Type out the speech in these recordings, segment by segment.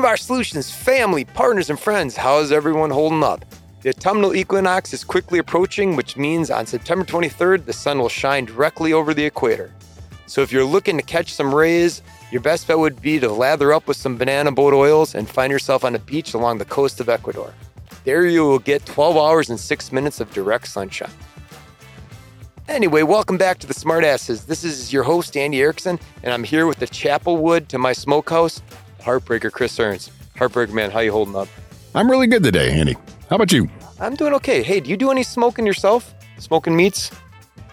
Univar Solutions family, partners, and friends, how's everyone holding up? The autumnal equinox is quickly approaching, which means on September 23rd, the sun will shine directly over the equator. So if you're looking to catch some rays, your best bet would be to lather up with some banana boat oils and find yourself on a beach along the coast of Ecuador. There you will get 12 hours and 6 minutes of direct sunshine. Anyway, welcome back to the Smart Acids. This is your host, Andy Erickson, and I'm here with the Chapelwood to my smokehouse, Heartbreaker Chris Ernst. Heartbreaker man, how you holding up? I'm really good today, Andy. How about you? I'm doing okay. Hey, do you do any smoking yourself? Smoking meats?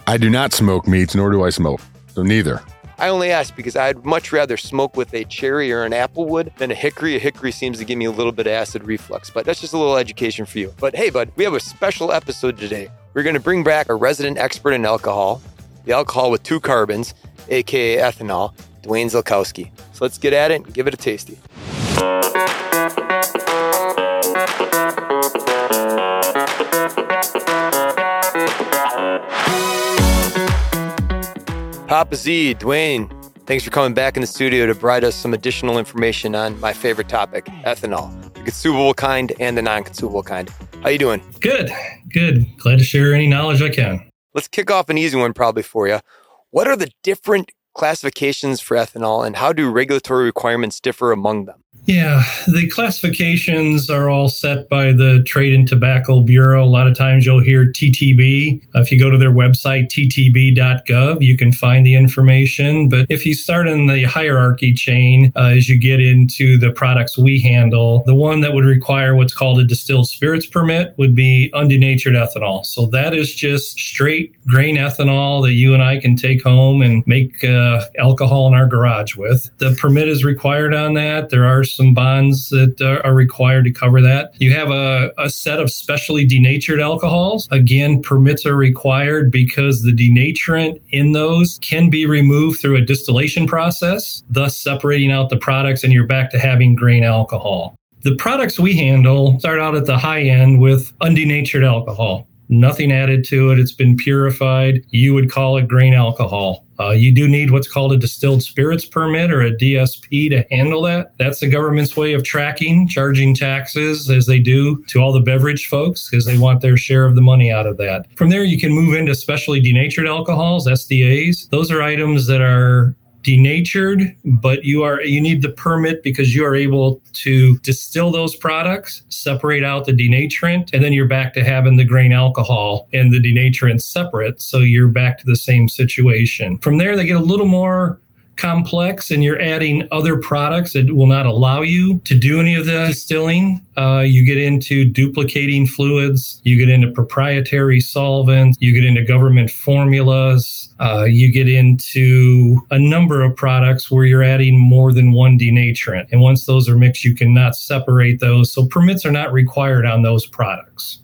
I do not smoke meats, nor do I smoke. So neither. I only ask because I'd much rather smoke with a cherry or an apple wood than a hickory. A hickory seems to give me a little bit of acid reflux, but that's just a little education for you. But hey, bud, we have a special episode today. We're going to bring back a resident expert in alcohol, the alcohol with two carbons, aka ethanol, Duane Ziolkowski. So let's get at it and give it a tasty. Papa Z, Duane, thanks for coming back in the studio to provide us some additional information on my favorite topic, ethanol, the consumable kind and the non-consumable kind. How you doing? Good, good. Glad to share any knowledge I can. Let's kick off an easy one probably for you. What are the different classifications for ethanol and how do regulatory requirements differ among them? Yeah, the classifications are all set by the Trade and Tobacco Bureau. A lot of times you'll hear TTB. If you go to their website, ttb.gov, you can find the information. But if you start in the hierarchy chain, uh, as you get into the products we handle, the one that would require what's called a distilled spirits permit would be undenatured ethanol. So that is just straight grain ethanol that you and I can take home and make uh, alcohol in our garage with. The permit is required on that. There are some bonds that uh, are required to cover that. You have a, a set of specially denatured alcohols. Again, permits are required because the denaturant in those can be removed through a distillation process, thus separating out the products, and you're back to having grain alcohol. The products we handle start out at the high end with undenatured alcohol nothing added to it. It's been purified. You would call it grain alcohol. Uh, you do need what's called a distilled spirits permit or a DSP to handle that. That's the government's way of tracking, charging taxes as they do to all the beverage folks because they want their share of the money out of that. From there, you can move into specially denatured alcohols, SDAs. Those are items that are denatured, but you are you need the permit because you are able to distill those products, separate out the denaturant, and then you're back to having the grain alcohol and the denaturant separate. So you're back to the same situation. From there, they get a little more complex and you're adding other products that will not allow you to do any of the distilling, uh, you get into duplicating fluids, you get into proprietary solvents, you get into government formulas, uh, you get into a number of products where you're adding more than one denaturant. And once those are mixed, you cannot separate those. So permits are not required on those products.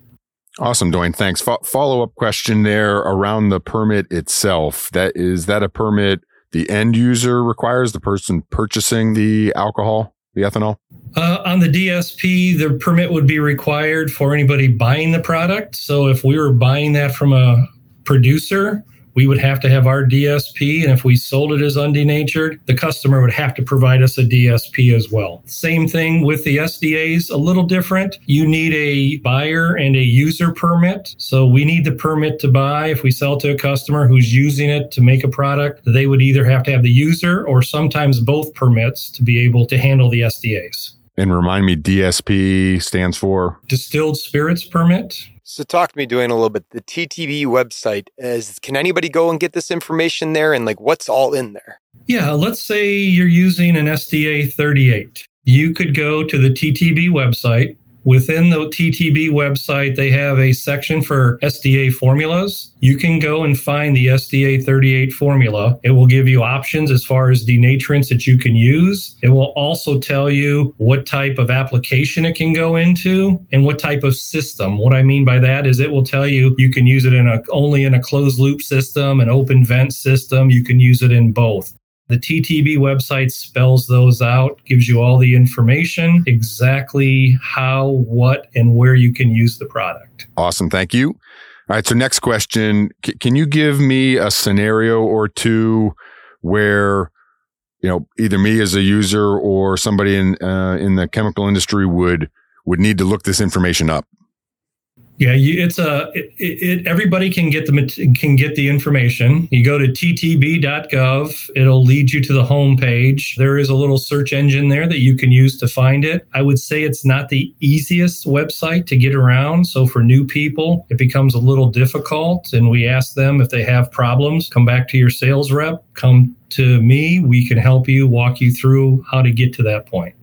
Awesome, Duane. Thanks. Fo- follow up question there around the permit itself. That is that a permit the end user requires, the person purchasing the alcohol, the ethanol? Uh, on the DSP, the permit would be required for anybody buying the product. So if we were buying that from a producer, we would have to have our DSP. And if we sold it as undenatured, the customer would have to provide us a DSP as well. Same thing with the SDAs, a little different. You need a buyer and a user permit. So we need the permit to buy. If we sell to a customer who's using it to make a product, they would either have to have the user or sometimes both permits to be able to handle the SDAs. And remind me, DSP stands for Distilled Spirits Permit. So talk to me, Duane, a little bit. The TTB website is can anybody go and get this information there and like what's all in there? Yeah, let's say you're using an SDA 38. You could go to the TTB website, Within the TTB website, they have a section for SDA formulas. You can go and find the SDA 38 formula. It will give you options as far as denaturants that you can use. It will also tell you what type of application it can go into and what type of system. What I mean by that is it will tell you you can use it in a only in a closed loop system, an open vent system. You can use it in both. The TTB website spells those out, gives you all the information, exactly how, what, and where you can use the product. Awesome. Thank you. All right. So, next question C- Can you give me a scenario or two where you know either me as a user or somebody in uh, in the chemical industry would would need to look this information up? Yeah, you, it's a it, it, everybody can get the can get the information. You go to ttb.gov, it'll lead you to the home page. There is a little search engine there that you can use to find it. I would say it's not the easiest website to get around, so for new people, it becomes a little difficult and we ask them if they have problems, come back to your sales rep, come to me, we can help you walk you through how to get to that point.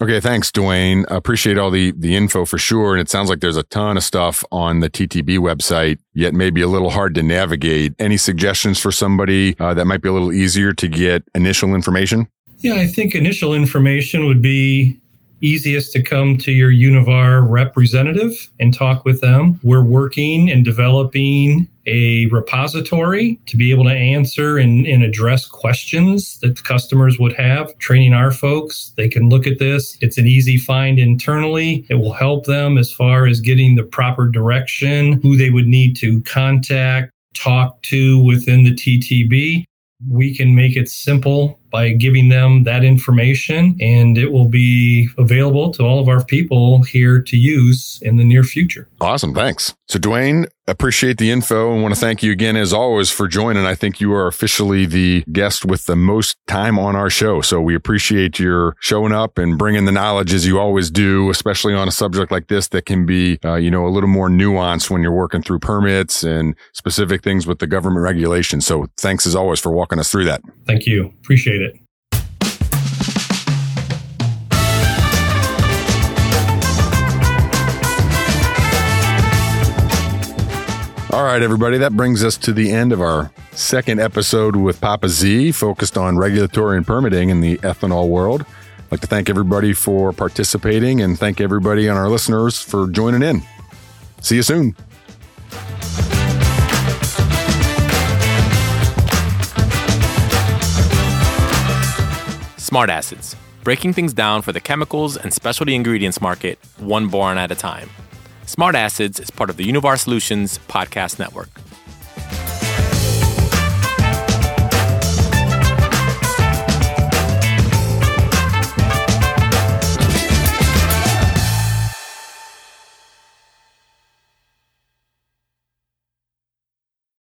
Okay, thanks, Duane. Appreciate all the the info for sure. And it sounds like there's a ton of stuff on the TTB website, yet maybe a little hard to navigate. Any suggestions for somebody uh, that might be a little easier to get initial information? Yeah, I think initial information would be easiest to come to your Univar representative and talk with them. We're working and developing a repository to be able to answer and, and, address questions that the customers would have. Training our folks, they can look at this. It's an easy find internally. It will help them as far as getting the proper direction, who they would need to contact, talk to within the TTB. We can make it simple by giving them that information and it will be available to all of our people here to use in the near future. Awesome. Thanks. So, Duane, appreciate the info and want to thank you again, as always, for joining. I think you are officially the guest with the most time on our show. So, we appreciate your showing up and bringing the knowledge as you always do, especially on a subject like this that can be, uh, you know, a little more nuanced when you're working through permits and specific things with the government regulations. So, thanks as always for walking us through that. Thank you. Appreciate it. All right, everybody, that brings us to the end of our second episode with Papa Z, focused on regulatory and permitting in the ethanol world. I'd like to thank everybody for participating and thank everybody on our listeners for joining in. See you soon. Smart Acids, breaking things down for the chemicals and specialty ingredients market, one boron at a time. Smart Acids is part of the Univar Solutions podcast network.